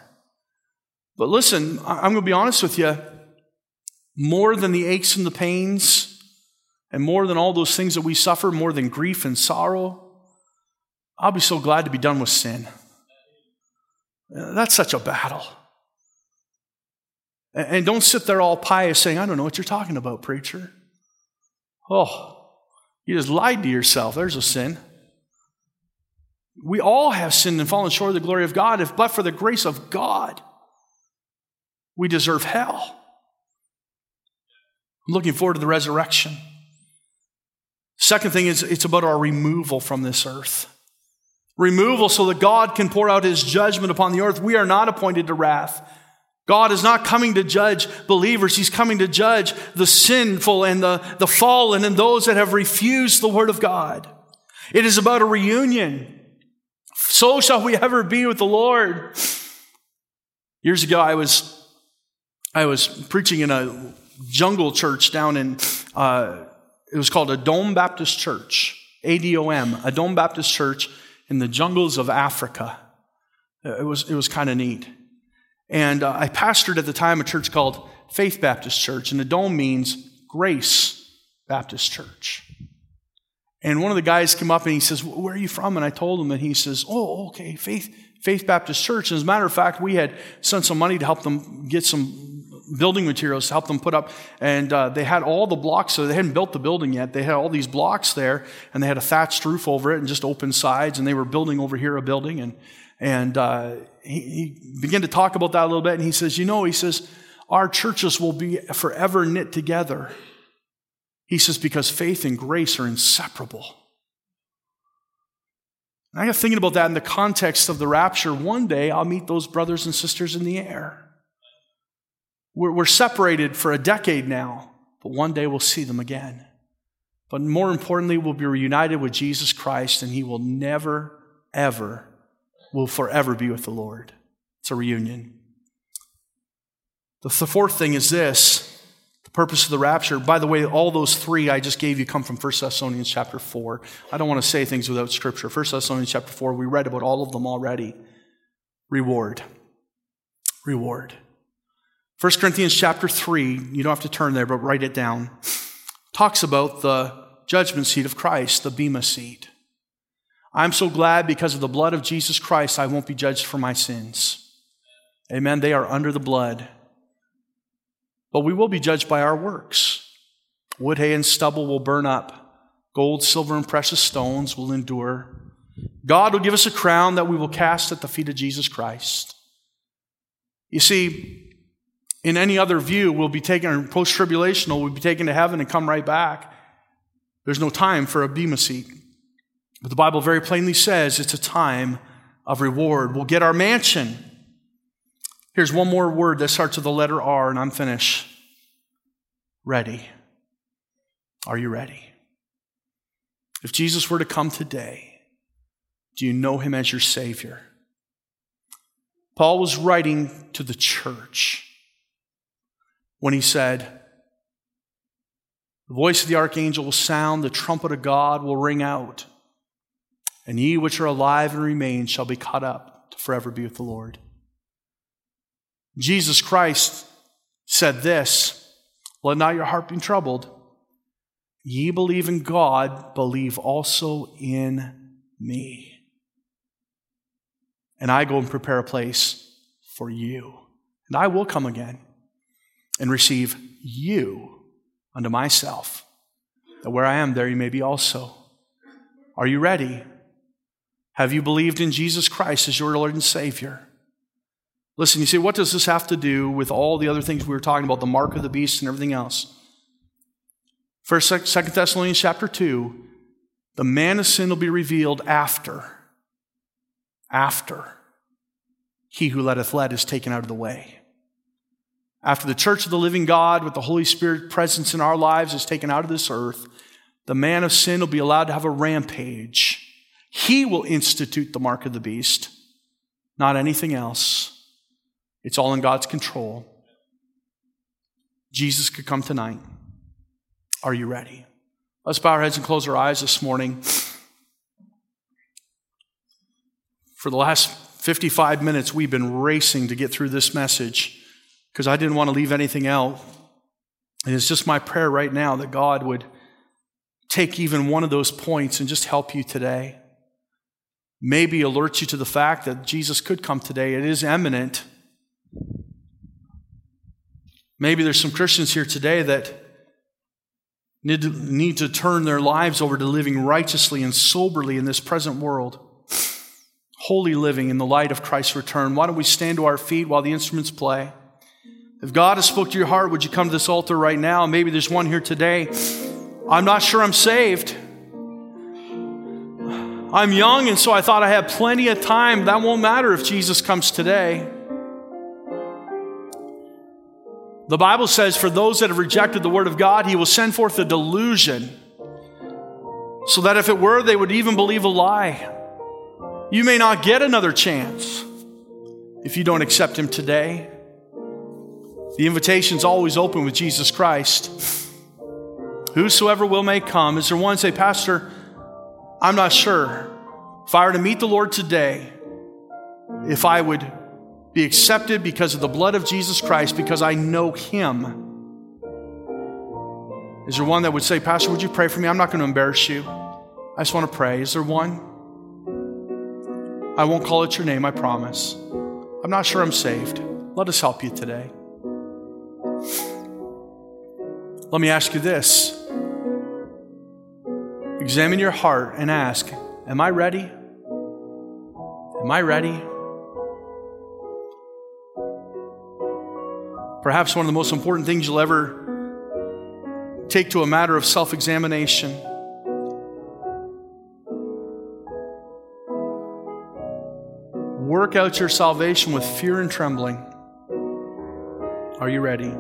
But listen, I'm going to be honest with you. More than the aches and the pains, and more than all those things that we suffer, more than grief and sorrow, I'll be so glad to be done with sin. Uh, that's such a battle. And don't sit there all pious saying, I don't know what you're talking about, preacher. Oh, you just lied to yourself. There's a sin. We all have sinned and fallen short of the glory of God. If but for the grace of God, we deserve hell. I'm looking forward to the resurrection. Second thing is it's about our removal from this earth. Removal so that God can pour out his judgment upon the earth. We are not appointed to wrath. God is not coming to judge believers. He's coming to judge the sinful and the, the fallen and those that have refused the word of God. It is about a reunion. So shall we ever be with the Lord. Years ago, I was, I was preaching in a jungle church down in, uh, it was called Adom Baptist Church, A-D-O-M, Dome Baptist Church in the jungles of Africa. It was, it was kind of neat. And uh, I pastored at the time a church called Faith Baptist Church, and the dome means Grace Baptist Church. And one of the guys came up and he says, Where are you from? And I told him, and he says, Oh, okay, Faith, Faith Baptist Church. And as a matter of fact, we had sent some money to help them get some building materials to help them put up. And uh, they had all the blocks, so they hadn't built the building yet. They had all these blocks there, and they had a thatched roof over it and just open sides, and they were building over here a building. And and uh, he, he began to talk about that a little bit. And he says, You know, he says, our churches will be forever knit together. He says, because faith and grace are inseparable. And I got thinking about that in the context of the rapture. One day I'll meet those brothers and sisters in the air. We're, we're separated for a decade now, but one day we'll see them again. But more importantly, we'll be reunited with Jesus Christ, and He will never, ever will forever be with the Lord. It's a reunion. The, fourth thing is this purpose of the rapture. By the way, all those three I just gave you come from 1 Thessalonians chapter 4. I don't want to say things without scripture. 1 Thessalonians chapter 4, we read about all of them already. Reward. Reward. 1 Corinthians chapter 3, you don't have to turn there, but write it down, talks about the judgment seat of Christ, the Bema seat. I'm so glad because of the blood of Jesus Christ, I won't be judged for my sins. Amen. They are under the blood. But we will be judged by our works. Wood, hay, and stubble will burn up. Gold, silver, and precious stones will endure. God will give us a crown that we will cast at the feet of Jesus Christ. You see, in any other view, we'll be taken, post tribulational, we'll be taken to heaven and come right back. There's no time for a Bema seat. But the Bible very plainly says it's a time of reward. We'll get our mansion. Here's one more word that starts with the letter R, and I'm finished. Ready. Are you ready? If Jesus were to come today, do you know him as your Savior? Paul was writing to the church when he said, The voice of the archangel will sound, the trumpet of God will ring out and ye which are alive and remain shall be caught up to forever be with the Lord. Jesus Christ said this Let not your heart be troubled. Ye believe in God, believe also in me. And I go and prepare a place for you. And I will come again and receive you unto myself, that where I am, there you may be also. Are you ready? Have you believed in Jesus Christ as your Lord and Savior? Listen, you say, what does this have to do with all the other things we were talking about, the mark of the beast and everything else? First, Second Thessalonians chapter 2, the man of sin will be revealed after, after he who letteth let is taken out of the way. After the church of the living God with the Holy Spirit presence in our lives is taken out of this earth, the man of sin will be allowed to have a rampage he will institute the mark of the beast, not anything else. It's all in God's control. Jesus could come tonight. Are you ready? Let's bow our heads and close our eyes this morning. For the last 55 minutes, we've been racing to get through this message because I didn't want to leave anything out. And it's just my prayer right now that God would take even one of those points and just help you today maybe alert you to the fact that Jesus could come today. It is imminent. Maybe there's some Christians here today that need to, need to turn their lives over to living righteously and soberly in this present world. Holy living in the light of Christ's return. Why don't we stand to our feet while the instruments play? If God has spoke to your heart, would you come to this altar right now? Maybe there's one here today. I'm not sure I'm saved. I'm young, and so I thought I had plenty of time. That won't matter if Jesus comes today. The Bible says, for those that have rejected the word of God, he will send forth a delusion, so that if it were, they would even believe a lie. You may not get another chance if you don't accept him today. The invitation's always open with Jesus Christ. Whosoever will may come. Is there one say, Pastor, I'm not sure. If I were to meet the Lord today, if I would be accepted because of the blood of Jesus Christ, because I know Him. Is there one that would say, Pastor, would you pray for me? I'm not going to embarrass you. I just want to pray. Is there one? I won't call it your name, I promise. I'm not sure I'm saved. Let us help you today. Let me ask you this examine your heart and ask, Am I ready? Am I ready? Perhaps one of the most important things you'll ever take to a matter of self examination. Work out your salvation with fear and trembling. Are you ready?